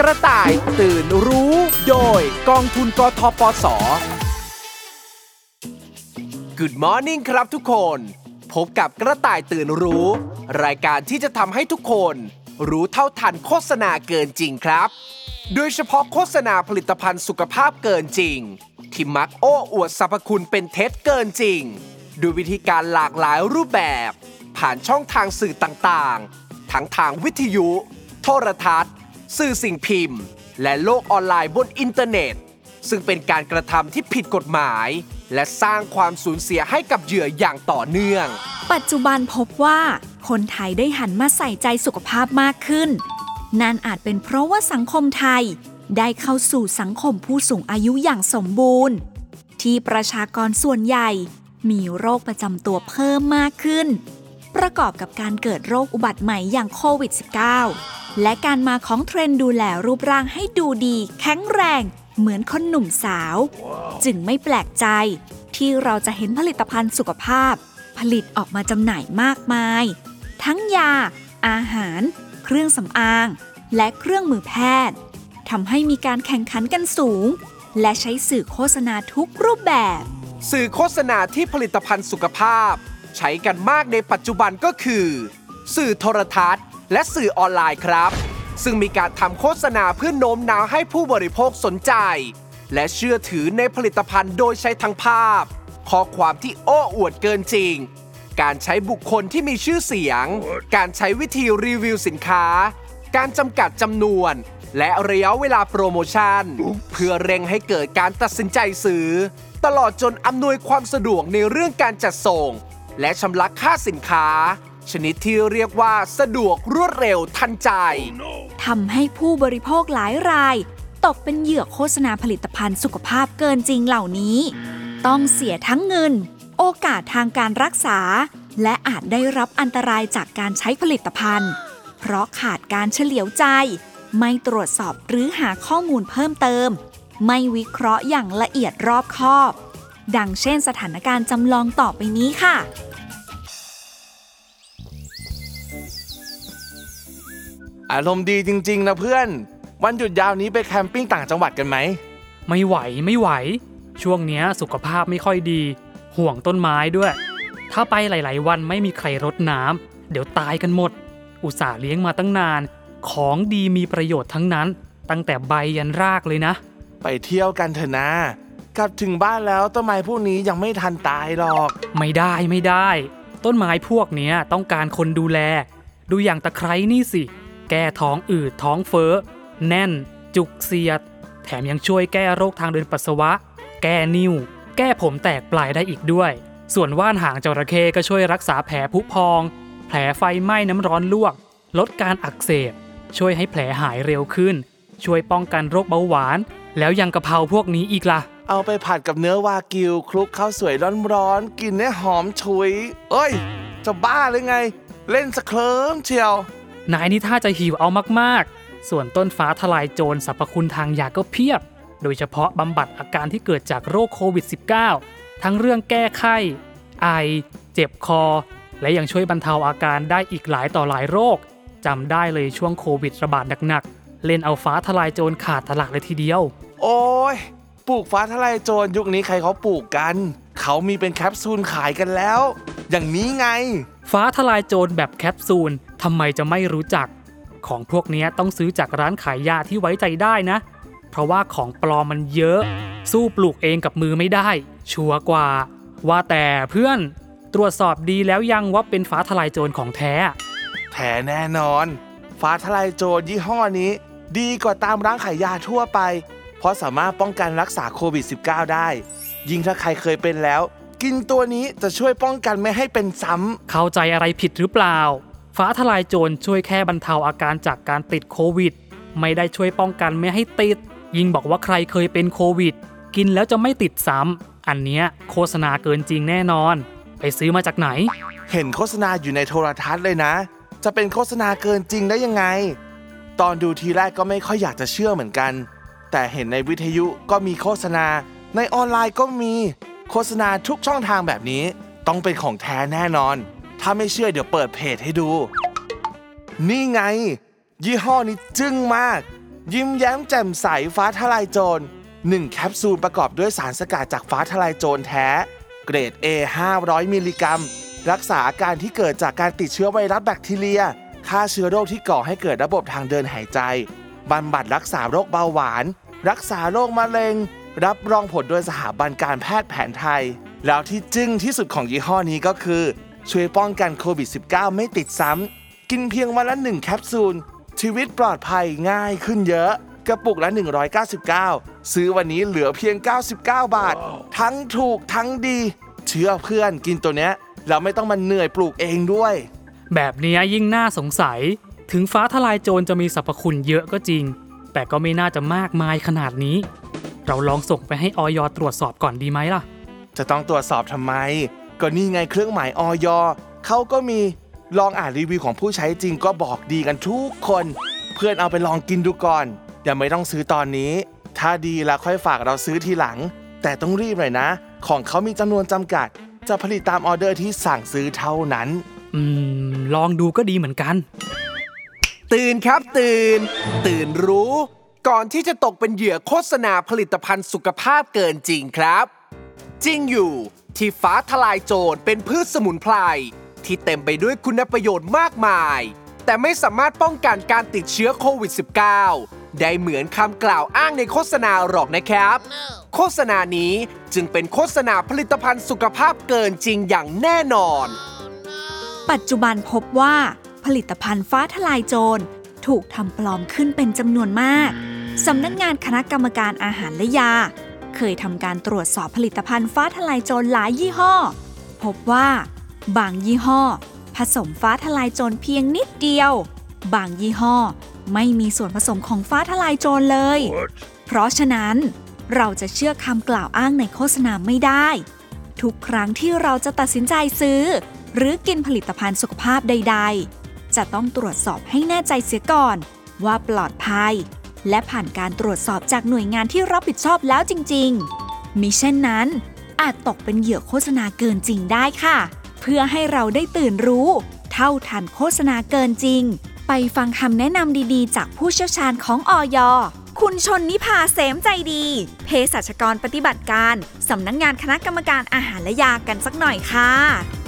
กระต่ายตื่นรู้ โดยกองทุนกทปส Good Morning ครับทุกคน พบกับกระต่ายตื่นรู้ รายการที่จะทำให้ทุกคน รู้เท่าทันโฆษณาเกินจริงครับ โดยเฉพาะโฆษณาผลิตภัณฑ์สุขภาพเกินจริง ที่มักโอ้อวดสรรพคุณเป็นเท็จเกินจริงด้วยวิธีการหลากหลายรูปแบบ ผ่านช่องทางสื่อต่างๆ ทั้งทางวิทยุ โทรทัศน์ สื่อสิ่งพิมพ์ และโลกออนไลน์บนอินเทอร์เน็ต ซึ่งเป็นการกระทำที่ผิดกฎหมาย และสร้างความสูญเสียให้กับเหยื่ออย่างต่อเนื่อง ปัจจุบันพบว่า คนไทยได้หันมาใส่ใจสุขภาพมากขึ้น นั่นอาจเป็นเพราะว่าสังคมไทย ได้เข้าสู่สังคมผู้สูงอายุอย่างสมบูรณ์ ที่ประชากรส่วนใหญ่ มีโรคประจำตัวเพิ่มมากขึ้น ประกอบกับการเกิดโรคอุบัติใหม่อย่างโควิด -19 และการมาของเทรนด์ดูแลรูปร่างให้ดูดี แข็งแรง เหมือนคนหนุ่มสาว จึงไม่แปลกใจ ที่เราจะเห็นผลิตภัณฑ์สุขภาพ ผลิตออกมาจำหน่ายมากมาย ทั้งยา อาหาร เครื่องสำอาง และเครื่องมือแพทย์ทำให้มีการแข่งขันกันสูง และใช้สื่อโฆษณาทุกรูปแบบ สื่อโฆษณาที่ผลิตภัณฑ์สุขภาพ ใช้กันมากในปัจจุบันก็คือ สื่อโทรทัศน์ และสื่อออนไลน์ครับ ซึ่งมีการทำโฆษณาเพื่อโน้มน้าวให้ผู้บริโภคสนใจ และเชื่อถือในผลิตภัณฑ์โดยใช้ทั้งภาพ ข้อความที่โอ้อวดเกินจริง การใช้บุคคลที่มีชื่อเสียง การใช้วิธีรีวิวสินค้า การจำกัดจำนวน และระยะเวลาโปรโมชั่น เพื่อเร่งให้เกิดการตัดสินใจซื้อ ตลอดจนอำนวยความสะดวกในเรื่องการจัดส่ง และชำระค่าสินค้า ชนิดที่เรียกว่าสะดวกรวดเร็วทันใจทำให้ผู้บริโภคหลายราย ตกเป็นเหยื่อโฆษณาผลิตภัณฑ์สุขภาพเกินจริงเหล่านี้ ต้องเสียทั้งเงิน โอกาสทางการรักษา และอาจได้รับอันตรายจากการใช้ผลิตภัณฑ์ เพราะขาดการเฉลียวใจ ไม่ตรวจสอบหรือหาข้อมูลเพิ่มเติม ไม่วิเคราะห์อย่างละเอียดรอบคอบ ดังเช่นสถานการณ์จำลองต่อไปนี้ค่ะ อารมณ์ดีจริง ๆ นะเพื่อน วันหยุดยาวนี้ไปแคมปิ้งต่างจังหวัดกันไหม ไม่ไหวไม่ไหว ช่วงเนี้ยสุขภาพไม่ค่อยดี ห่วงต้นไม้ด้วย ถ้าไปหลาย ๆ วันไม่มีใครรดน้ำเดี๋ยวตายกันหมด อุตส่าห์เลี้ยงมาตั้งนาน ของดีมีประโยชน์ทั้งนั้น ตั้งแต่ใบยันรากเลยนะ ไปเที่ยวกันเถอะนะ กลับถึงบ้านแล้วต้นไม้พวกนี้ยังไม่ทันตายหรอก ไม่ได้ไม่ได้ ต้นไม้พวกเนี้ยต้องการคนดูแล ดูอย่างตะไคร้นี่สิ แก้ท้องอืดท้องเฟ้อ แน่น จุกเสียด แถมยังช่วยแก้โรคทางเดินปัสสาวะ แก้นิ่ว แก้ผมแตกปลายได้อีกด้วย ส่วนว่านหางจระเข้ก็ช่วยรักษาแผลผุพอง แผลไฟไหม้น้ำร้อนลวก ลดการอักเสบ ช่วยให้แผลหายเร็วขึ้น ช่วยป้องกันโรคเบาหวาน แล้วยังกะเพราพวกนี้อีกล่ะ เอาไปผัดกับเนื้อวากิวคลุกข้าวสวยร้อนๆกินให้หอมฉุย เอ้ย จะบ้าหรือไง เล่นสะเคลิ้มเชียวนายนี่ถ้าจะหิวเอามากๆ ส่วนต้นฟ้าทลายโจรสรรพคุณทางยาก็เพียบ โดยเฉพาะบำบัดอาการที่เกิดจากโรคโควิด -19 ทั้งเรื่องแก้ไข้ ไอ เจ็บคอ และยังช่วยบรรเทาอาการได้อีกหลายต่อหลายโรคจำได้เลยช่วงโควิดระบาดหนักๆ เล่นเอาฟ้าทลายโจรขาดตลาดเลยทีเดียว โอ้ยปลูกฟ้าทลายโจรยุคนี้ใครเขาปลูกกัน เขามีเป็นแคปซูลขายกันแล้ว อย่างนี้ไง ฟ้าทลายโจรแบบแคปซูลทำไมจะไม่รู้จัก ของพวกเนี้ยต้องซื้อจากร้านขายยาที่ไว้ใจได้นะ เพราะว่าของปลอมมันเยอะ สู้ปลูกเองกับมือไม่ได้ ชัวร์กว่า ว่าแต่เพื่อน ตรวจสอบดีแล้วยังว่าเป็นฟ้าทลายโจรของแท้ แท้แน่นอน ฟ้าทลายโจรยี่ห้อนี้ ดีกว่าตามร้านขายยาทั่วไป เพราะสามารถป้องกันรักษาโควิด -19 ได้ ยิ่งถ้าใครเคยเป็นแล้ว กินตัวนี้จะช่วยป้องกันไม่ให้เป็นซ้ำ เข้าใจอะไรผิดหรือเปล่า ฟ้าทลายโจรช่วยแค่บรรเทาอาการจากการติดโควิด ไม่ได้ช่วยป้องกันไม่ให้ติด ยิ่งบอกว่าใครเคยเป็นโควิด กินแล้วจะไม่ติดซ้ำอันเนี้ยโฆษณาเกินจริงแน่นอน ไปซื้อมาจากไหน เห็นโฆษณาอยู่ในโทรทัศน์เลยนะ จะเป็นโฆษณาเกินจริงได้ยังไง ตอนดูทีแรกก็ไม่ค่อยอยากจะเชื่อเหมือนกัน แต่เห็นในวิทยุก็มีโฆษณา ในออนไลน์ก็มีโฆษณาทุกช่องทางแบบนี้ ต้องเป็นของแท้แน่นอน ถ้าไม่เชื่อเดี๋ยวเปิดเพจให้ดู นี่ไง ยี่ห้อนี้จึ้งมาก ยิ้มแย้มแจ่มใสฟ้าทลายโจร1แคปซูลประกอบด้วยสารสกัดจากฟ้าทลายโจรแท้ เกรด A 500 มิลลิกรัม รักษาอาการที่เกิดจากการติดเชื้อไวรัสแบคทีเรีย ฆ่าเชื้อโรคที่ก่อให้เกิดระบบทางเดินหายใจ บำบัดรักษาโรคเบาหวาน รักษาโรคมะเร็ง รับรองผลโดยสถาบันการแพทย์แผนไทย แล้วที่จึ้งที่สุดของยี่ห้อนี้ก็คือ ช่วยป้องกันโควิด -19 ไม่ติดซ้ำ กินเพียงวันละหนึ่งแคปซูล ชีวิตปลอดภัยง่ายขึ้นเยอะกระปุกละ 199 ซื้อวันนี้เหลือเพียง 99 บาท ทั้งถูกทั้งดี เชื่อเพื่อนกินตัวเนี้ยเราไม่ต้องมาเหนื่อยปลูกเองด้วย แบบนี้ยยิ่งน่าสงสัย ถึงฟ้าทลายโจรจะมีสรรพคุณเยอะก็จริง แต่ก็ไม่น่าจะมากมายขนาดนี้ เราลองส่งไปให้ออยตรวจสอบก่อนดีไหมล่ะ จะต้องตรวจสอบทำไม ก็นี่ไงเครื่องหมายออยเขาก็มีลองอ่านรีวิวของผู้ใช้จริงก็บอกดีกันทุกคน เพื่อนเอาไปลองกินดูก่อนอย่าไม่ต้องซื้อตอนนี้ ถ้าดีแล้วค่อยฝากเราซื้อทีหลัง แต่ต้องรีบหน่อยนะ ของเขามีจำนวนจำกัด จะผลิตตามออเดอร์ที่สั่งซื้อเท่านั้น อืม ลองดูก็ดีเหมือนกัน ตื่นครับตื่น ตื่นรู้ ก่อนที่จะตกเป็นเหยื่อโฆษณาผลิตภัณฑ์สุขภาพเกินจริงครับ จริงอยู่ที่ฟ้าทลายโจรเป็นพืชสมุนไพรที่เต็มไปด้วยคุณประโยชน์มากมาย แต่ไม่สามารถป้องกันการติดเชื้อโควิด -19 ได้เหมือนคำกล่าวอ้างในโฆษณาหรอกนะครับ โฆษณานี้จึงเป็นโฆษณาผลิตภัณฑ์สุขภาพเกินจริงอย่างแน่นอน ปัจจุบันพบว่า ผลิตภัณฑ์ฟ้าทลายโจร ถูกทำปลอมขึ้นเป็นจำนวนมาก สำนักงานคณะกรรมการอาหารและยา เคยทำการตรวจสอบผลิตภัณฑ์ฟ้าทลายโจรหลายยี่ห้อ พบว่า บางยี่ห้อ ผสมฟ้าทลายโจรเพียงนิดเดียว บางยี่ห้อ ไม่มีส่วนผสมของฟ้าทลายโจรเลยเพราะฉะนั้น เราจะเชื่อคำกล่าวอ้างในโฆษณาไม่ได้ ทุกครั้งที่เราจะตัดสินใจซื้อ หรือกินผลิตภัณฑ์สุขภาพใด ๆ จะต้องตรวจสอบให้แน่ใจเสียก่อน ว่าปลอดภัย และผ่านการตรวจสอบจากหน่วยงานที่รับผิดชอบแล้วจริง ๆ มิเช่นนั้น อาจตกเป็นเหยื่อโฆษณาเกินจริงได้ค่ะ เพื่อให้เราได้ตื่นรู้ เท่าทันโฆษณาเกินจริง ไปฟังคำแนะนำดีๆ จากผู้เชี่ยวชาญของออยคุณชนนิพาเสมใจดี เภสัชกรปฏิบัติการ สำนักงงานคณะกรรมการอาหารและยากันสักหน่อยค่ะ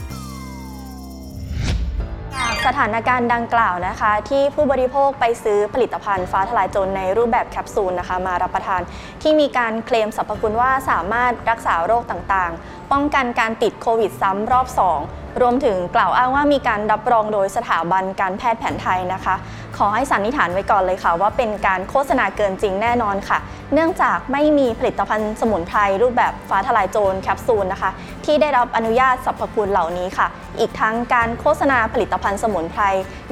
สถานการณ์ดังกล่าวนะคะ ที่ผู้บริโภคไปซื้อผลิตภัณฑ์ฟ้าทลายโจรในรูปแบบแคปซูลนะคะ มารับประทาน ที่มีการเคลมสรรพคุณว่าสามารถรักษาโรคต่างๆ ป้องกันการติดโควิดซ้ำรอบ 2 รวมถึงกล่าวอ้างว่ามีการรับรองโดยสถาบันการแพทย์แผนไทยนะคะ ขอให้สันนิษฐานไว้ก่อนเลยค่ะ ว่าเป็นการโฆษณาเกินจริงแน่นอนค่ะ เนื่องจากไม่มีผลิตภัณฑ์สมุนไพรรูปแบบฟ้าทลายโจรแคปซูลนะคะ ที่ได้รับอนุญาตสรรพคุณเหล่านี้ค่ะ อีกทั้งการโฆษณาผลิตภัณฑ์สมุนไพร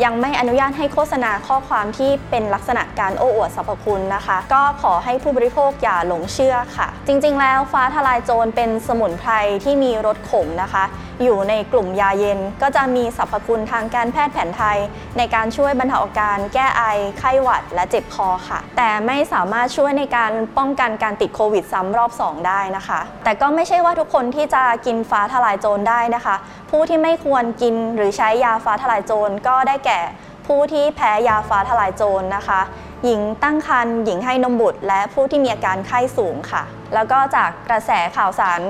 ยังไม่อนุญาตให้โฆษณาข้อความที่เป็นลักษณะการโอ้อวดสรรพคุณนะคะ ก็ขอให้ผู้บริโภคอย่าหลงเชื่อค่ะ จริงๆ แล้วฟ้าทลายโจรเป็นสมุนไพรที่มีรสขมนะคะ อยู่ในกลุ่มยาเย็นก็จะมีสรรพคุณทางการแพทย์แผนไทย ในการช่วยบรรเทาอาการแก้ไอไข้หวัดและเจ็บคอค่ะ แต่ไม่สามารถช่วยในการป้องกันการติดโควิดซ้ำรอบ 2 ได้นะคะ แต่ก็ไม่ใช่ว่าทุกคนที่จะกินฟ้าทลายโจรได้นะคะ ผู้ที่ไม่ควรกินหรือใช้ยาฟ้าทลายโจรก็ได้แก่ ผู้ที่แพ้ยาฟ้าทลายโจรนะคะ หญิงตั้งครรภ์หญิงให้นมบุตร และผู้ที่มีอาการไข้สูงค่ะ แล้วก็จากกระแสข่าวสาร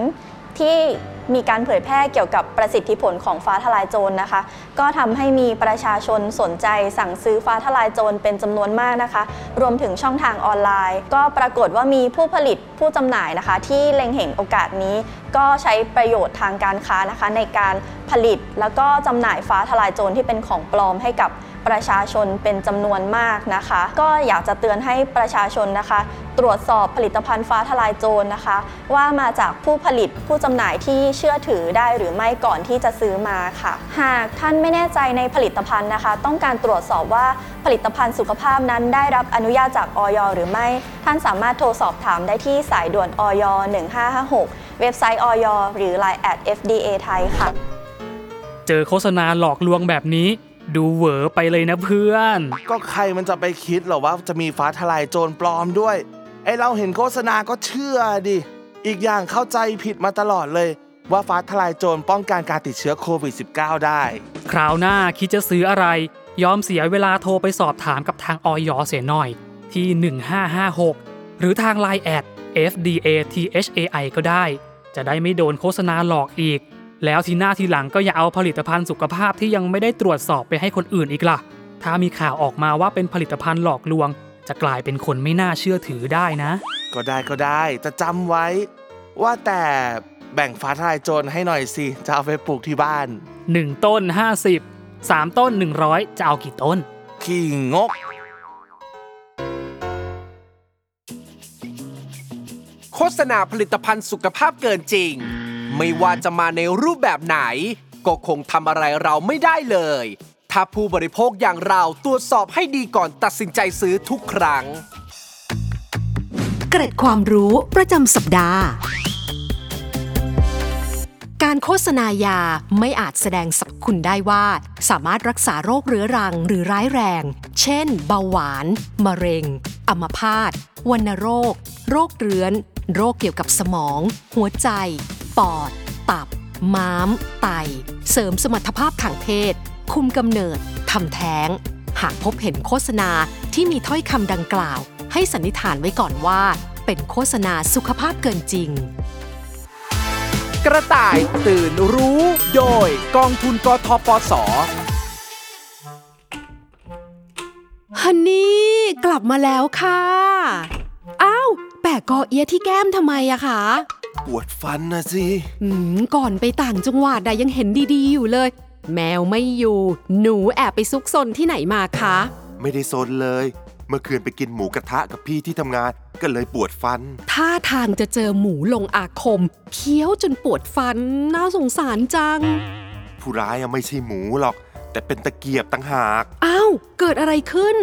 ที่มีการเผยแพร่เกี่ยวกับประสิทธิผลของฟ้าทลายโจรนะคะ ก็ทำให้มีประชาชนสนใจสั่งซื้อฟ้าทลายโจรเป็นจำนวนมากนะคะ รวมถึงช่องทางออนไลน์ ก็ปรากฏว่ามีผู้ผลิตผู้จำหน่ายนะคะ ที่เล็งเห็นโอกาสนี้ ก็ใช้ประโยชน์ทางการค้านะคะ ในการผลิตแล้วก็จำหน่ายฟ้าทลายโจรที่เป็นของปลอมให้กับประชาชนเป็นจำนวนมากนะคะ ก็อยากจะเตือนให้ประชาชนนะคะ ตรวจสอบผลิตภัณฑ์ฟ้าทลายโจรนะคะ ว่ามาจากผู้ผลิตผู้จำหน่ายที่เชื่อถือได้หรือไม่ก่อนที่จะซื้อมาค่ะ หากท่านไม่แน่ใจในผลิตภัณฑ์นะคะ ต้องการตรวจสอบว่าผลิตภัณฑ์สุขภาพนั้นได้รับอนุญาตจากออยหรือไม่ ท่านสามารถโทรสอบถามได้ที่สายด่วนออย1556 เว็บไซต์ออยหรือ Line at FDA ไทยค่ะ เจอโฆษณาหลอกลวงแบบนี้ ดูเหวอไปเลยนะเพื่อน ก็ใครมันจะไปคิดหรอว่าจะมีฟ้าทลายโจรปลอมด้วยไอเราเห็นโฆษณาก็เชื่อดิอีกอย่างเข้าใจผิดมาตลอดเลย ว่าฟ้าทลายโจรป้องกันการติดเชื้อโควิด -19 ได้ คราวหน้าคิดจะซื้ออะไร ยอมเสียเวลาโทรไปสอบถามกับทางออยเสียหน่อย ที่ 1556 หรือทาง Line แอด FDA THAI ก็ได้ จะได้ไม่โดนโฆษณาหลอกอีก แล้วทีหน้าทีหลังก็อย่าเอาผลิตภัณฑ์สุขภาพที่ยังไม่ได้ตรวจสอบไปให้คนอื่นอีกล่ะ ถ้ามีข่าวออกมาว่าเป็นผลิตภัณฑ์หลอกลวง จะกลายเป็นคนไม่น่าเชื่อถือได้นะ ก็ได้ก็ได้จะจำไว้ ว่าแต่ แบ่งฟ้าทลายโจรให้หน่อยสิจะเอาไปปลูกที่บ้าน 1 ต้น 50 3 ต้น 100 จะเอากี่ต้น ขี้งก โฆษณาผลิตภัณฑ์สุขภาพเกินจริง ไม่ว่าจะมาในรูปแบบไหน ก็คงทำอะไรเราไม่ได้เลย ถ้าผู้บริโภคอย่างเราตรวจสอบให้ดีก่อนตัดสินใจซื้อทุกครั้ง เกร็ดความรู้ประจำสัปดาห์ การโฆษณายาไม่อาจแสดงสรรพคุณได้ว่า สามารถรักษาโรคเรื้อรังหรือร้ายแรง เช่น เบาหวาน มะเร็ง อัมพาต วัณโรค โรคเรื้อน โรคเกี่ยวกับสมอง หัวใจ ปอด ตับ ม้าม ไต เสริมสมรรถภาพทางเพศ คุมกำเนิด ทำแท้ง หากพบเห็นโฆษณาที่มีถ้อยคำดังกล่าว ให้สันนิษฐานไว้ก่อนว่า เป็นโฆษณาสุขภาพเกินจริง กระต่ายตื่นรู้ โดยกองทุนกทปสฮันนี่กลับมาแล้วค่ะ อ้าว แปะกอเอียที่แก้มทำไมอะคะปวดฟันนะสิอืมก่อนไปต่างจังหวัดอะยังเห็นดีๆอยู่เลย แมวไม่อยู่ หนูแอบไปซุกซนที่ไหนมาคะ ไม่ได้ซนเลย เมื่อคืนไปกินหมูกระทะกับพี่ที่ทำงานก็เลยปวดฟัน ท่าทางจะเจอหมูลงอาคม เคี้ยวจนปวดฟัน น่าสงสารจัง ผู้ร้ายอะไม่ใช่หมูหรอก แต่เป็นตะเกียบตั้งหาก อ้าว เกิดอะไรขึ้น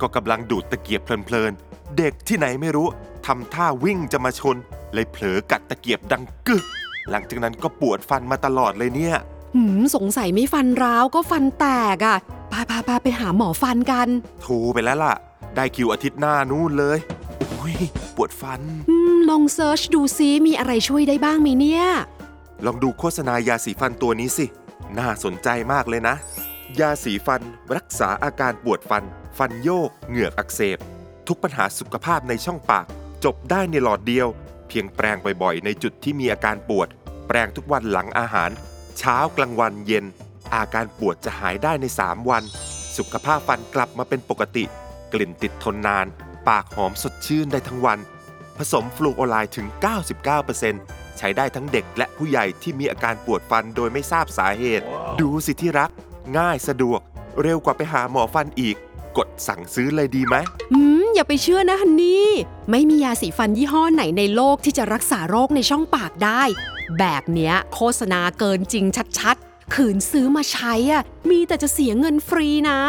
ก็กำลังดูดตะเกียบเพลินๆ เด็กที่ไหนไม่รู้ทำท่าวิ่งจะมาชน เลยเผลอกัดตะเกียบดังกึก หลังจากนั้นก็ปวดฟันมาตลอดเลยเนี่ย หืม สงสัยไม่ฟันร้าวก็ฟันแตกอะพาพาพาไปหาหมอฟันกัน โทรไปแล้วล่ะ ได้คิวอาทิตย์หน้านู่นเลยโอ้ยปวดฟัน อืมลองเซิร์ชดูซิมีอะไรช่วยได้บ้างไหมเนี่ย ลองดูโฆษณายาสีฟันตัวนี้สิ น่าสนใจมากเลยนะ ยาสีฟันรักษาอาการปวดฟัน ฟันโยก เหงือกอักเสบ ทุกปัญหาสุขภาพในช่องปาก จบได้ในหลอดเดียว เพียงแปรงบ่อยๆ ในจุดที่มีอาการปวด แปรงทุกวันหลังอาหาร เช้ากลางวันเย็น อาการปวดจะหายได้ใน 3 วัน สุขภาพฟันกลับมาเป็นปกติ กลิ่นติดทนนาน ปากหอมสดชื่นได้ทั้งวัน ผสมฟลูโอไลด์ถึง 99%ใช้ได้ทั้งเด็กและผู้ใหญ่ที่มีอาการปวดฟันโดยไม่ทราบสาเหตุ ดูสิที่รัก ง่ายสะดวก เร็วกว่าไปหาหมอฟันอีก กดสั่งซื้อเลยดีไหม อืม อย่าไปเชื่อนะฮันนี่ ไม่มียาสีฟันยี่ห้อไหนในโลกที่จะรักษาโรคในช่องปากได้ แบบเนี้ยโฆษณาเกินจริงชัดๆขืนซื้อมาใช้อะ มีแต่จะเสียเงินฟรีนะ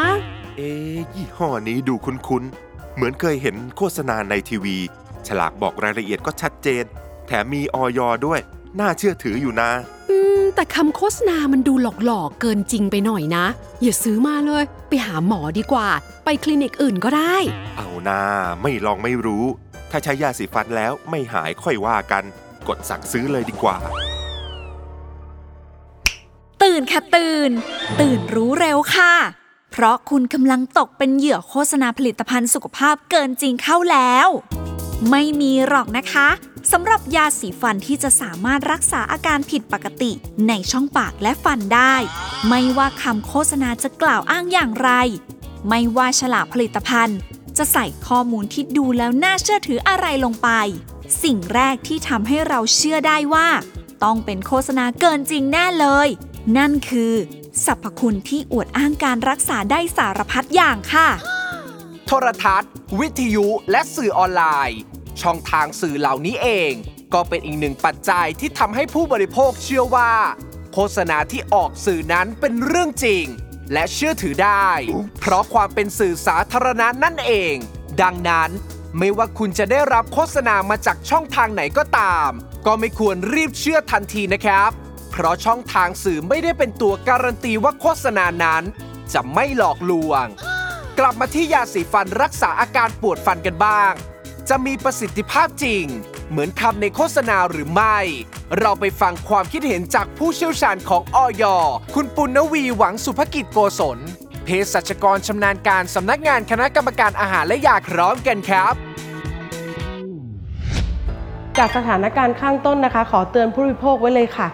เอ๊ะยี่ห้อนี้ดูคุ้นๆ เหมือนเคยเห็นโฆษณาในทีวี ฉลากบอกรายละเอียดก็ชัดเจน แถมมีออยด้วย น่าเชื่อถืออยู่นะ อืม แต่คำโฆษณามันดูหลอกๆ เกินจริงไปหน่อยนะ อย่าซื้อมาเลย ไปหาหมอดีกว่า ไปคลินิกอื่นก็ได้ เอานาไม่ลองไม่รู้ ถ้าใช้ยาสีฟันแล้วไม่หายค่อยว่ากัน กดสั่งซื้อเลยดีกว่า ตื่นค่ะตื่น ตื่นรู้เร็วค่ะ เพราะคุณกำลังตกเป็นเหยื่อโฆษณาผลิตภัณฑ์สุขภาพเกินจริงเข้าแล้ว ไม่มีหรอกนะคะสำหรับยาสีฟันที่จะสามารถรักษาอาการผิดปกติในช่องปากและฟันได้ ไม่ว่าคำโฆษณาจะกล่าวอ้างอย่างไร ไม่ว่าฉลากผลิตภัณฑ์ จะใส่ข้อมูลที่ดูแล้วน่าเชื่อถืออะไรลงไป สิ่งแรกที่ทำให้เราเชื่อได้ว่า ต้องเป็นโฆษณาเกินจริงแน่เลย นั่นคือ สรรพคุณที่อวดอ้างการรักษาได้สารพัดอย่างค่ะ โทรทัศน์ วิทยุ และสื่อออนไลน์ ช่องทางสื่อเหล่านี้เอง ก็เป็นอีกหนึ่งปัจจัยที่ทำให้ผู้บริโภคเชื่อว่า โฆษณาที่ออกสื่อนั้นเป็นเรื่องจริง และเชื่อถือได้ เพราะความเป็นสื่อสาธารณะนั่นเอง ดังนั้นไม่ว่าคุณจะได้รับโฆษณามาจากช่องทางไหนก็ตาม ก็ไม่ควรรีบเชื่อทันทีนะครับ เพราะช่องทางสื่อไม่ได้เป็นตัวการันตีว่าโฆษณานั้น จะไม่หลอกลวง กลับมาที่ยาสีฟันรักษาอาการปวดฟันกันบ้าง จะมีประสิทธิภาพจริง เหมือนคำในโฆษณาหรือไม่ เราไปฟังความคิดเห็นจากผู้เชี่ยวชาญของออยคุณปุณณวีหวังสุภกิจโกศลเภสัชกรชำนาญการสำนักงานคณะกรรมการอาหารและยาพร้อมกันครับจากสถานการณ์ข้างต้นนะคะ ขอเตือนผู้บริโภคไว้เลยค่ะ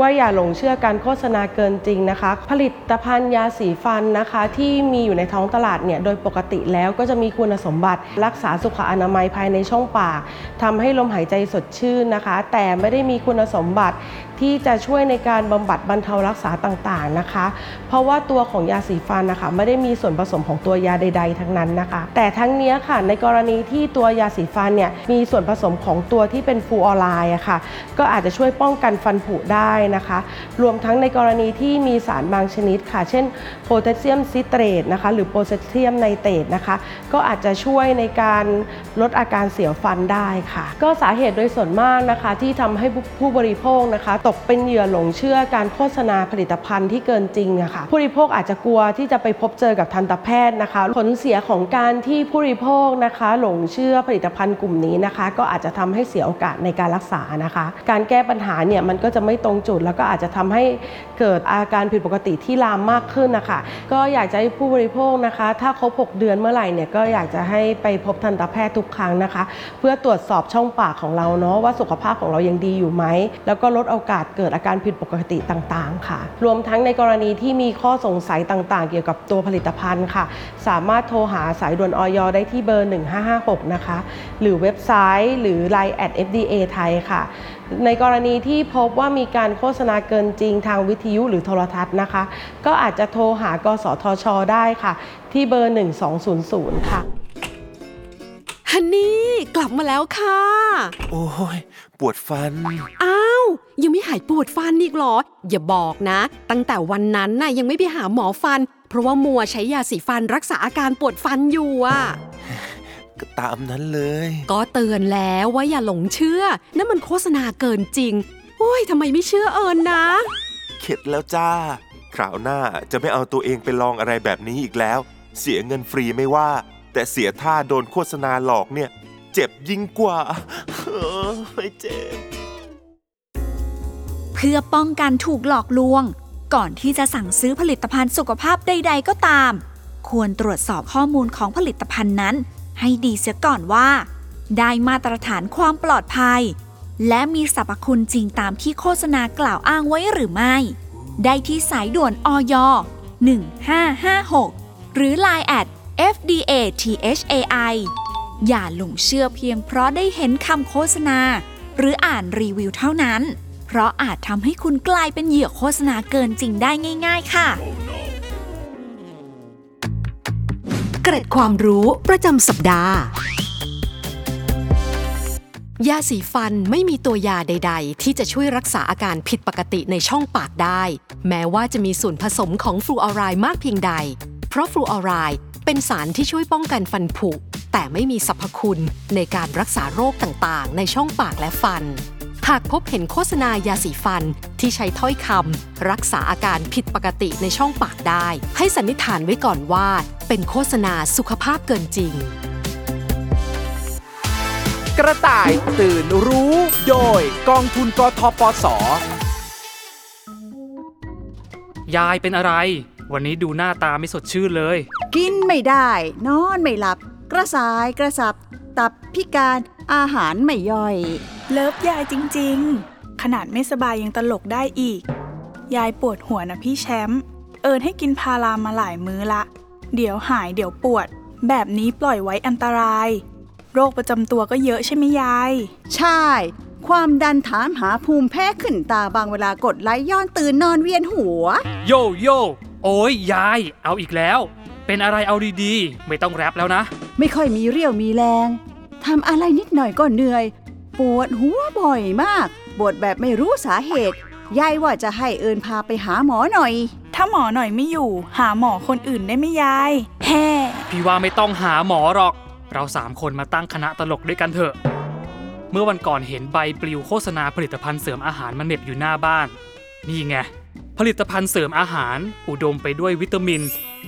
ว่าอย่าหลงเชื่อการโฆษณาเกินจริงนะคะ ผลิตภัณฑ์ยาสีฟันนะคะ ที่มีอยู่ในท้องตลาดเนี่ยโดยปกติแล้วก็จะมีคุณสมบัติ รักษาสุขอนามัยภายในช่องปากทำให้ลมหายใจสดชื่นนะคะ แต่ไม่ได้มีคุณสมบัติที่จะช่วยในการบำบัดบรรเทารักษาต่างๆนะคะ เพราะว่าตัวของยาสีฟันนะคะไม่ได้มีส่วนผสมของตัวยาใด ๆ ทั้งนั้นนะคะ แต่ทั้งนี้ค่ะในกรณีที่ตัวยาสีฟันเนี่ยมีส่วนผสมของตัวที่เป็นฟูออไรด์อะค่ะก็อาจจะช่วยป้องกันฟันผุได้นะคะ รวมทั้งในกรณีที่มีสารบางชนิดค่ะ เช่นโพแทสเซียมซิเตรตนะคะหรือโพแทสเซียมไนเตรตนะคะก็อาจจะช่วยในการลดอาการเสียวฟันได้ค่ะ ก็สาเหตุโดยส่วนมากนะคะที่ทำให้ผู้บริโภคนะคะตกเป็นเหยื่อหลงเชื่อการโฆษณาผลิตภัณฑ์ที่เกินจริงอะค่ะผู้บริโภคอาจจะกลัวที่จะไปพบเจอกับทันตแพทย์นะคะ ผลเสียของการที่ผู้บริโภคนะคะ หลงเชื่อผลิตภัณฑ์กลุ่มนี้นะคะ ก็อาจจะทำให้เสียโอกาสในการรักษานะคะ การแก้ปัญหาเนี่ยมันก็จะไม่ตรงจุด แล้วก็อาจจะทำให้เกิดอาการผิดปกติที่ลามมากขึ้นนะคะ ก็อยากจะให้ผู้บริโภคนะคะ ถ้าครบ6เดือนเมื่อไหร่เนี่ยก็อยากจะให้ไปพบทันตแพทย์ทุกครั้งนะคะ เพื่อตรวจสอบช่องปากของเราเนาะว่าสุขภาพของเรายังดีอยู่ไหมแล้วก็ลดโอกาสเกิดอาการผิดปกติต่างๆ ค่ะ รวมทั้งในกรณีที่มีข้อสงสัยต่างๆ เกี่ยวกับตัวผลิตภัณฑ์ค่ะ สามารถโทรหาสายด่วนออยได้ที่เบอร์ 1556 นะคะ หรือเว็บไซต์หรือ Line at FDA ไทยค่ะ ในกรณีที่พบว่ามีการโฆษณาเกินจริงทางวิทยุหรือโทรทัศน์นะคะ ก็อาจจะโทรหากสทช ได้ค่ะ ที่เบอร์ 1200 ค่ะฮันนี่กลับมาแล้วค่ะ โอ้ย ปวดฟัน อ้าว ยังไม่หายปวดฟันอีกเหรอ อย่าบอกนะ ตั้งแต่วันนั้นน่ะยังไม่ไปหาหมอฟัน เพราะว่ามัวใช้ยาสีฟันรักษาอาการปวดฟันอยู่อะก็ตามนั้นเลย ก็เตือนแล้วว่าอย่าหลงเชื่อนั่นมันโฆษณาเกินจริง โอ้ยทำไมไม่เชื่อเอิญนะ เข็ดแล้วจ้า คราวหน้าจะไม่เอาตัวเองไปลองอะไรแบบนี้อีกแล้ว เสียเงินฟรีไม่ว่า แต่เสียท่าโดนโฆษณาหลอกเนี่ย เจ็บยิ่งกว่าเออไม่เจ็บ เพื่อป้องกันถูกหลอกลวง ก่อนที่จะสั่งซื้อผลิตภัณฑ์สุขภาพใด ๆ ก็ตาม ควรตรวจสอบข้อมูลของผลิตภัณฑ์นั้น ให้ดีเสียก่อนว่า ได้มาตรฐานความปลอดภัย และมีสรรพคุณจริงตามที่โฆษณากล่าวอ้างไว้หรือไม่ ได้ที่สายด่วนอย1556 หรือ Line at FDA THAI อย่าหลงเชื่อเพียงเพราะได้เห็นคำโฆษณา หรืออ่านรีวิวเท่านั้น เพราะอาจทำให้คุณกลายเป็นเหยื่อโฆษณาเกินจริงได้ง่าย ๆ ค่ะ เกร็ดความรู้ประจำสัปดาห์ ยาสีฟันไม่มีตัวยาใด ๆ ที่จะช่วยรักษาอาการผิดปกติในช่องปากได้ แม้ว่าจะมีส่วนผสมของฟลูออไรด์มากเพียงใด เพราะฟลูออไรด์ เป็นสารที่ช่วยป้องกันฟันผุ แต่ไม่มีสรรพคุณในการรักษาโรคต่างๆ ในช่องปากและฟัน หากพบเห็นโฆษณายาสีฟันที่ใช้ถ้อยคำรักษาอาการผิดปกติในช่องปากได้ ให้สันนิษฐานไว้ก่อนว่า เป็นโฆษณาสุขภาพเกินจริง กระต่ายตื่นรู้ โดยกองทุนกทปส ยายเป็นอะไร วันนี้ดูหน้าตาไม่สดชื่นเลย กินไม่ได้ นอนไม่หลับ กระสายกระสับ ตับพิการอาหารไม่ย่อย เลิฟยายจริงๆ ขนาดไม่สบายยังตลกได้อีก ยายปวดหัวนะพี่แชมป์เอิญให้กินพารามาหลายมื้อละ เดี๋ยวหายเดี๋ยวปวด แบบนี้ปล่อยไว้อันตราย โรคประจำตัวก็เยอะใช่ไหมยาย ใช่ ความดันถามหาภูมิแพ้ขึ้นตาบางเวลากดไลค์ย้อนตื่นนอนเวียนหัว โยโย โอ้ยยาย เอาอีกแล้ว เป็นอะไรเอาดีๆ ไม่ต้องแรปแล้วนะ ไม่ค่อยมีเรี่ยวมีแรงทำอะไรนิดหน่อยก็เหนื่อย ปวดหัวบ่อยมากปวดแบบไม่รู้สาเหตุ ยายว่าจะให้เอิญพาไปหาหมอหน่อย ถ้าหมอหน่อยไม่อยู่ หาหมอคนอื่นได้ไหมยาย แฮ่พี่ว่าไม่ต้องหาหมอหรอก เราสามคนมาตั้งคณะตลกด้วยกันเถอะ เมื่อวันก่อนเห็นใบปลิวโฆษณาผลิตภัณฑ์เสริมอาหารมาเหน็บอยู่หน้าบ้าน นี่ไง ผลิตภัณฑ์เสริมอาหาร อุดมไปด้วยวิตามิน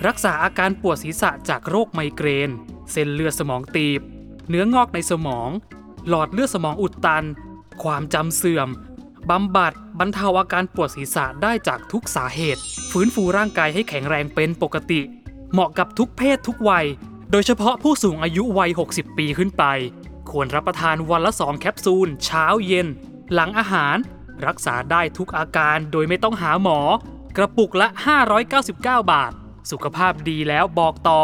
รักษาอาการปวดศีรษะจากโรคไมเกรน เส้นเลือดสมองตีบ เนื้องอกในสมอง หลอดเลือดสมองอุดตัน ความจำเสื่อมบำบัดบรรเทาอาการปวดศีรษะได้จากทุกสาเหตุ ฟื้นฟูร่างกายให้แข็งแรงเป็นปกติ เหมาะกับทุกเพศทุกวัย โดยเฉพาะผู้สูงอายุวัย 60 ปีขึ้นไป ควรรับประทานวันละ 2 แคปซูล เช้าเย็น หลังอาหาร รักษาได้ทุกอาการโดยไม่ต้องหาหมอ กระปุกละ 599 บาท สุขภาพดีแล้วบอกต่อ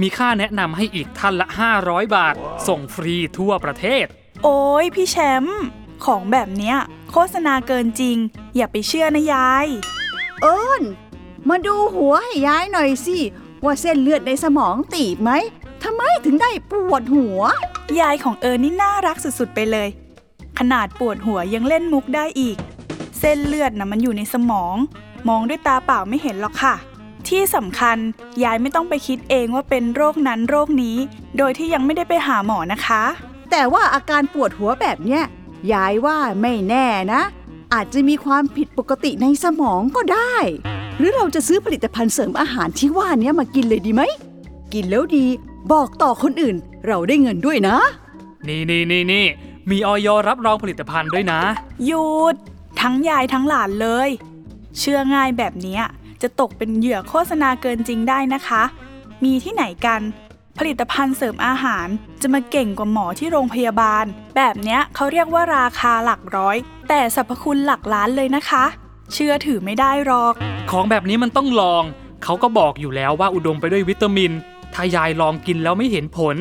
มีค่าแนะนำให้อีกท่านละ 500 บาท ส่งฟรีทั่วประเทศ โอ้ยพี่แชมป์ของแบบเนี้ย โฆษณาเกินจริง อย่าไปเชื่อนะยาย เอิญมาดูหัวให้ยายหน่อยสิ ว่าเส้นเลือดในสมองตีบไหมทำไมถึงได้ปวดหัว ยายของเอิญนี่น่ารักสุดๆไปเลย ขนาดปวดหัวยังเล่นมุกได้อีก เส้นเลือดนะมันอยู่ในสมอง มองด้วยตาเปล่าไม่เห็นหรอกค่ะ ที่สำคัญยายไม่ต้องไปคิดเองว่าเป็นโรคนั้นโรคนี้ โดยที่ยังไม่ได้ไปหาหมอนะคะ แต่ว่าอาการปวดหัวแบบเนี้ยยายว่าไม่แน่นะ อาจจะมีความผิดปกติในสมองก็ได้ หรือเราจะซื้อผลิตภัณฑ์เสริมอาหารที่ว่าเนี้ยมากินเลยดีไหม กินแล้วดี บอกต่อคนอื่น เราได้เงินด้วยนะ นี่นี่นี่นี่ มีออยรับรองผลิตภัณฑ์ด้วยนะ หยุด ทั้งยายทั้งหลานเลย เชื่อง่ายแบบเนี้ยจะตกเป็นเหยื่อโฆษณาเกินจริงได้นะคะ มีที่ไหนกัน ผลิตภัณฑ์เสริมอาหารจะมาเก่งกว่าหมอที่โรงพยาบาล แบบเนี้ยเขาเรียกว่าราคาหลักร้อย แต่สรรพคุณหลักล้านเลยนะคะ เชื่อถือไม่ได้หรอก ของแบบนี้มันต้องลอง เขาก็บอกอยู่แล้วว่าอุดมไปด้วยวิตามิน ถ้ายายลองกินแล้วไม่เห็นผล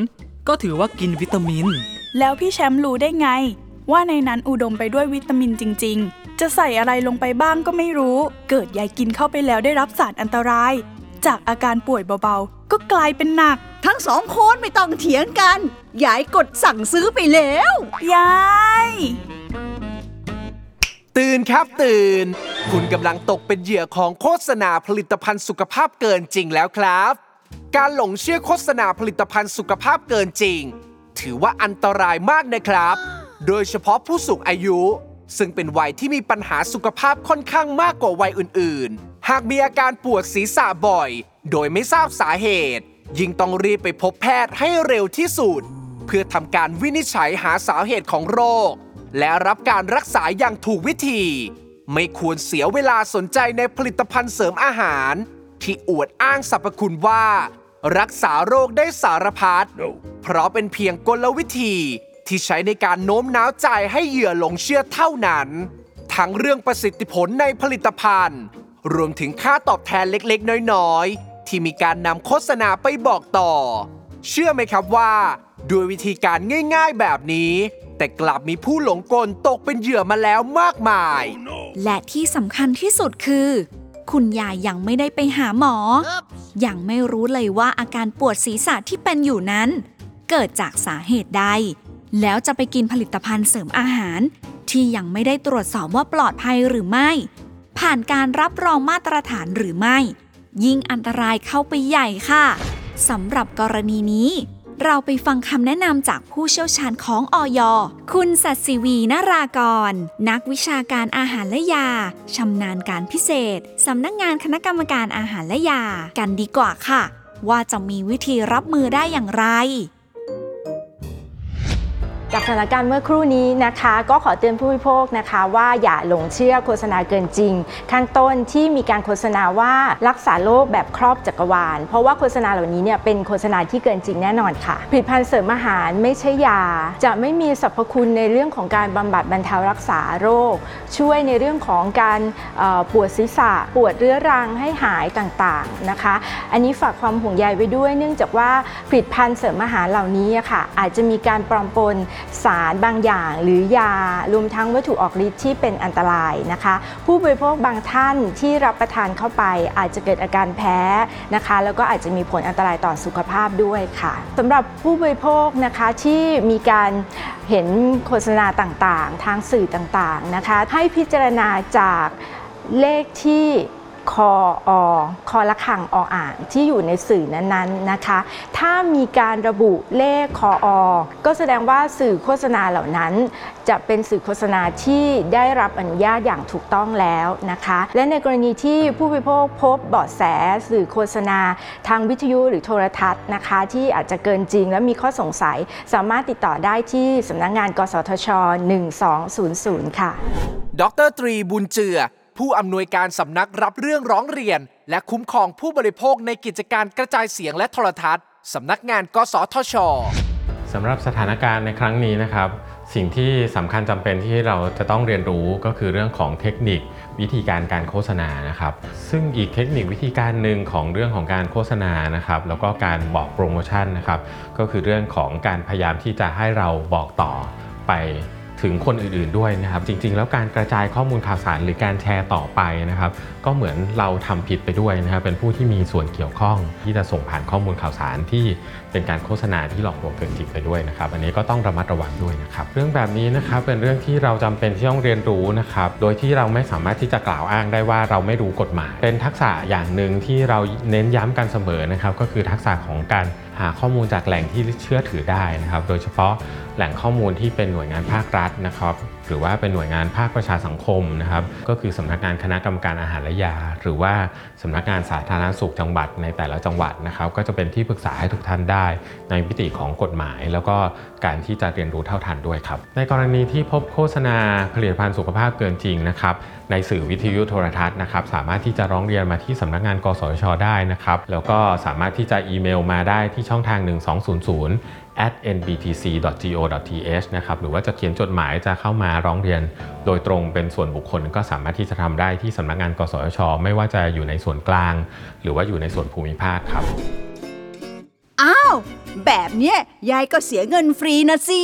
ก็ถือว่ากินวิตามิน แล้วพี่แชมป์รู้ได้ไง ว่าในนั้นอุดมไปด้วยวิตามินจริง ๆ จะใส่อะไรลงไปบ้างก็ไม่รู้ เกิดยายกินเข้าไปแล้วได้รับสารอันตราย จากอาการป่วยเบาๆ ก็กลายเป็นหนัก ทั้งสองคนไม่ต้องเถียงกัน ยายกดสั่งซื้อไปแล้ว ยาย ตื่นครับตื่น คุณกำลังตกเป็นเหยื่อของโฆษณาผลิตภัณฑ์สุขภาพเกินจริงแล้วครับ การหลงเชื่อโฆษณาผลิตภัณฑ์สุขภาพเกินจริง ถือว่าอันตรายมากนะครับ โดยเฉพาะผู้สูงอายุ ซึ่งเป็นวัยที่มีปัญหาสุขภาพค่อนข้างมากกว่าวัยอื่น ๆ หากมีอาการปวดศีรษะบ่อย โดยไม่ทราบสาเหตุ ยิ่งต้องรีบไปพบแพทย์ให้เร็วที่สุด เพื่อทำการวินิจฉัยหาสาเหตุของโรค และรับการรักษาอย่างถูกวิธี ไม่ควรเสียเวลาสนใจในผลิตภัณฑ์เสริมอาหาร ที่อวดอ้างสรรพคุณว่า รักษาโรคได้สารพัดเพราะเป็นเพียงกลวิธีที่ใช้ในการโน้มน้าวใจให้เหยื่อหลงเชื่อเท่านั้น ทั้งเรื่องประสิทธิผลในผลิตภัณฑ์ รวมถึงค่าตอบแทนเล็กๆ น้อยๆ ที่มีการนำโฆษณาไปบอกต่อ เชื่อไหมครับว่า ด้วยวิธีการง่ายๆแบบนี้ แต่กลับมีผู้หลงกลตกเป็นเหยื่อมาแล้วมากมาย และที่สำคัญที่สุดคือ คุณยายยังไม่ได้ไปหาหมอ ยังไม่รู้เลยว่าอาการปวดศีรษะที่เป็นอยู่นั้น เกิดจากสาเหตุใด แล้วจะไปกินผลิตภัณฑ์เสริมอาหาร ที่ยังไม่ได้ตรวจสอบว่าปลอดภัยหรือไม่ ผ่านการรับรองมาตรฐานหรือไม่ ยิ่งอันตรายเข้าไปใหญ่ค่ะสำหรับกรณีนี้ เราไปฟังคำแนะนำจากผู้เชี่ยวชาญของออยคุณสัตสิวีนารากร นักวิชาการอาหารและยาชำนาญการพิเศษสำนักงานคณะกรรมการอาหารและยา กันดีกว่าค่ะ ว่าจะมีวิธีรับมือได้อย่างไร จากสถานการณ์เมื่อครู่นี้นะคะ ก็ขอเตือนผู้บริโภคนะคะ ว่าอย่าหลงเชื่อโฆษณาเกินจริง ข้างต้นที่มีการโฆษณาว่ารักษาโรคแบบครอบจักรวาล เพราะว่าโฆษณาเหล่านี้เนี่ยเป็นโฆษณาที่เกินจริงแน่นอนค่ะผลิตภัณฑ์เสริมอาหารไม่ใช่ยา จะไม่มีสรรพคุณในเรื่องของการบำบัดบรรเทารักษาโรค ช่วยในเรื่องของการปวดศีรษะ ปวดเรื้อรังให้หายต่างๆนะคะ อันนี้ฝากความห่วงใยไว้ด้วย เนื่องจากว่าผลิตภัณฑ์เสริมอาหารเหล่านี้ค่ะอาจจะมีการปลอมปนสารบางอย่างหรือยารวมทั้งวัตถุออกฤทธิ์ที่เป็นอันตรายนะคะ ผู้บริโภคบางท่านที่รับประทานเข้าไปอาจจะเกิดอาการแพ้นะคะ แล้วก็อาจจะมีผลอันตรายต่อสุขภาพด้วยค่ะสำหรับผู้บริโภคนะคะที่มีการเห็นโฆษณาต่างๆ ทางสื่อต่างๆนะคะ ให้พิจารณาจากเลขที่ คออคอละขังออ่างที่อยู่ในสื่อนั้นๆนะคะ ถ้ามีการระบุเลขคออก็แสดงว่าสื่อโฆษณาเหล่านั้น จะเป็นสื่อโฆษณาที่ได้รับอนุญาตอย่างถูกต้องแล้วนะคะ และในกรณีที่ผู้บริโภคพบเบาะแสสื่อโฆษณา ทางวิทยุหรือโทรทัศน์นะคะ ที่อาจจะเกินจริงและมีข้อสงสัย สามารถติดต่อได้ที่สำนักงงาน กสทช 1200 ค่ะ ดรตรีบุญเจือ ผู้อำนวยการสำนักรับเรื่องร้องเรียน และคุ้มครองผู้บริโภคในกิจการกระจายเสียงและโทรทัศน์สำนักงานกสทชสำหรับสถานการณ์ในครั้งนี้นะครับ สิ่งที่สำคัญจำเป็นที่เราจะต้องเรียนรู้ก็คือเรื่องของเทคนิควิธีการการโฆษณานะครับ ซึ่งอีกเทคนิควิธีการหนึ่งของเรื่องของการโฆษณานะครับ แล้วก็การบอกโปรโมชั่นนะครับ ก็คือเรื่องของการพยายามที่จะให้เราบอกต่อไป ถึงคนอื่นๆด้วยนะครับ จริง ๆ แล้วการกระจายข้อมูลข่าวสารหรือการแชร์ต่อไปนะครับ ก็เหมือนเราทำผิดไปด้วยนะครับ เป็นผู้ที่มีส่วนเกี่ยวข้อง ที่จะส่งผ่านข้อมูลข่าวสารที่เป็นการโฆษณาที่หลอกลวงเกินจริงไปด้วยนะครับ อันนี้ก็ต้องระมัดระวังด้วยนะครับ เรื่องแบบนี้นะครับเป็นเรื่องที่เราจำเป็นที่ต้องเรียนรู้นะครับ โดยที่เราไม่สามารถที่จะกล่าวอ้างได้ว่าเราไม่รู้กฎหมาย เป็นทักษะอย่างหนึ่งที่เราเน้นย้ำกันเสมอนะครับ ก็คือทักษะของการหาข้อมูลจากแหล่งที่เชื่อถือได้นะครับ โดยเฉพาะแหล่งข้อมูลที่เป็นหน่วยงานภาครัฐนะครับ หรือว่าเป็นหน่วยงานภาคประชาสังคมนะครับ ก็คือสำนักงานคณะกรรมการอาหารและยา หรือว่าสำนักงานสาธารณสุขจังหวัดในแต่ละจังหวัดนะครับ ก็จะเป็นที่ปรึกษาให้ทุกท่านได้ ในมิติของกฎหมาย แล้วก็การที่จะเรียนรู้เท่าทันด้วยครับ ในกรณีที่พบโฆษณาผลิตภัณฑ์สุขภาพเกินจริงนะครับในสื่อวิทยุโทรทัศน์นะครับสามารถที่จะร้องเรียนมาที่สำนักงาน กสชได้นะครับ แล้วก็สามารถที่จะอีเมลมาได้ที่ช่องทาง 1200 at nbtc.go.th นะครับหรือว่าจะเขียนจดหมายจะเข้ามาร้องเรียน โดยตรงเป็นส่วนบุคคลก็สามารถที่จะทำได้ที่สำนักงาน กสช ไม่ว่าจะอยู่ในส่วนกลาง หรือว่าอยู่ในส่วนภูมิภาคครับอ้าวแบบเนี้ยยายก็เสียเงินฟรีนะสิ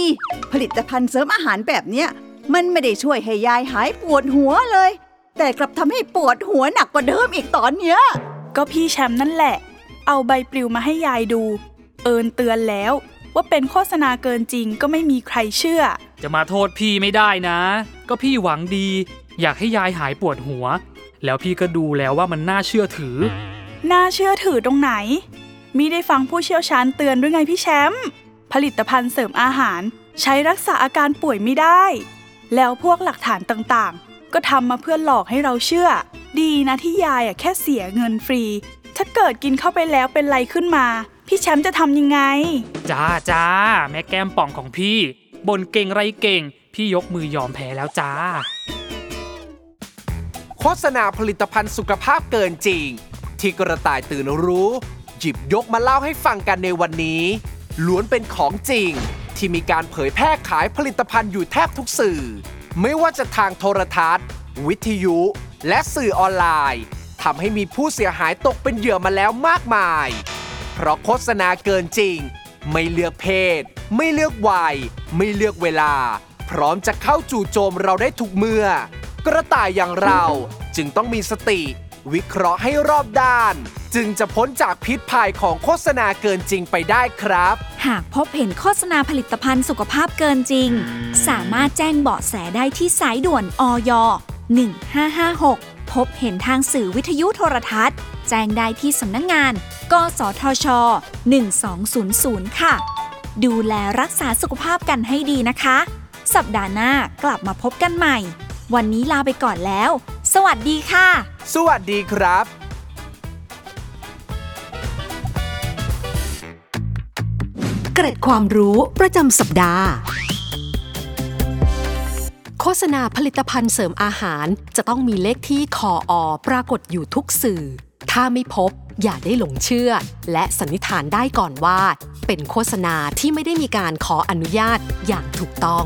ผลิตภัณฑ์เสริมอาหารแบบเนี้ย มันไม่ได้ช่วยให้ยายหายปวดหัวเลย แต่กลับทำให้ปวดหัวหนักกว่าเดิมอีกตอนเนี้ย ก็พี่แชมป์นั่นแหละ เอาใบปลิวมาให้ยายดู เอิญเตือนแล้ว ว่าเป็นโฆษณาเกินจริงก็ไม่มีใครเชื่อ จะมาโทษพี่ไม่ได้นะ ก็พี่หวังดี อยากให้ยายหายปวดหัว แล้วพี่ก็ดูแล้วว่ามันน่าเชื่อถือ น่าเชื่อถือตรงไหนมีได้ฟังผู้เชี่ยวชาญเตือนด้วยไงพี่แชมป์ผลิตภัณฑ์เสริมอาหาร ใช้รักษาอาการป่วยไม่ได้ แล้วพวกหลักฐานต่างๆ ก็ทำมาเพื่อหลอกให้เราเชื่อ ดีนะที่ยายอะแค่เสียเงินฟรี ถ้าเกิดกินเข้าไปแล้วเป็นไรขึ้นมา พี่แชมป์จะทำยังไง จ้าจ้าแม่แก้มป่องของพี่บนเก่งไรเก่ง พี่ยกมือยอมแพ้แล้วจ้า โฆษณาผลิตภัณฑ์สุขภาพเกินจริง ที่กระต่ายตื่นรู้ หยิบยกมาเล่าให้ฟังกันในวันนี้ ล้วนเป็นของจริง ที่มีการเผยแพร่ขายผลิตภัณฑ์อยู่แทบทุกสื่อ ไม่ว่าจะทางโทรทัศน์ วิทยุ และสื่อออนไลน์ทำให้มีผู้เสียหายตกเป็นเหยื่อมาแล้วมากมาย เพราะโฆษณาเกินจริง ไม่เลือกเพศ ไม่เลือกวัย ไม่เลือกเวลา พร้อมจะเข้าจู่โจมเราได้ทุกเมื่อ กระต่ายอย่างเราจึงต้องมีสติ วิเคราะห์ให้รอบด้าน จึงจะพ้นจากพิษภัยของโฆษณาเกินจริงไปได้ครับ หากพบเห็นโฆษณาผลิตภัณฑ์สุขภาพเกินจริง สามารถแจ้งเบาะแสได้ที่สายด่วนอย1556 พบเห็นทางสื่อวิทยุโทรทัศน์ แจ้งได้ที่สำนักงงาน กสทช 1200 ค่ะ ดูแลรักษาสุขภาพกันให้ดีนะคะ สัปดาห์หน้ากลับมาพบกันใหม่ วันนี้ลาไปก่อนแล้ว สวัสดีค่ะ สวัสดีครับเกร็ดความรู้ประจำสัปดาห์ โฆษณาผลิตภัณฑ์เสริมอาหารจะต้องมีเลขที่คออปรากฏอยู่ทุกสื่อ ถ้าไม่พบอย่าได้หลงเชื่อ และสันนิษฐานได้ก่อนว่า เป็นโฆษณาที่ไม่ได้มีการขออนุญาตอย่างถูกต้อง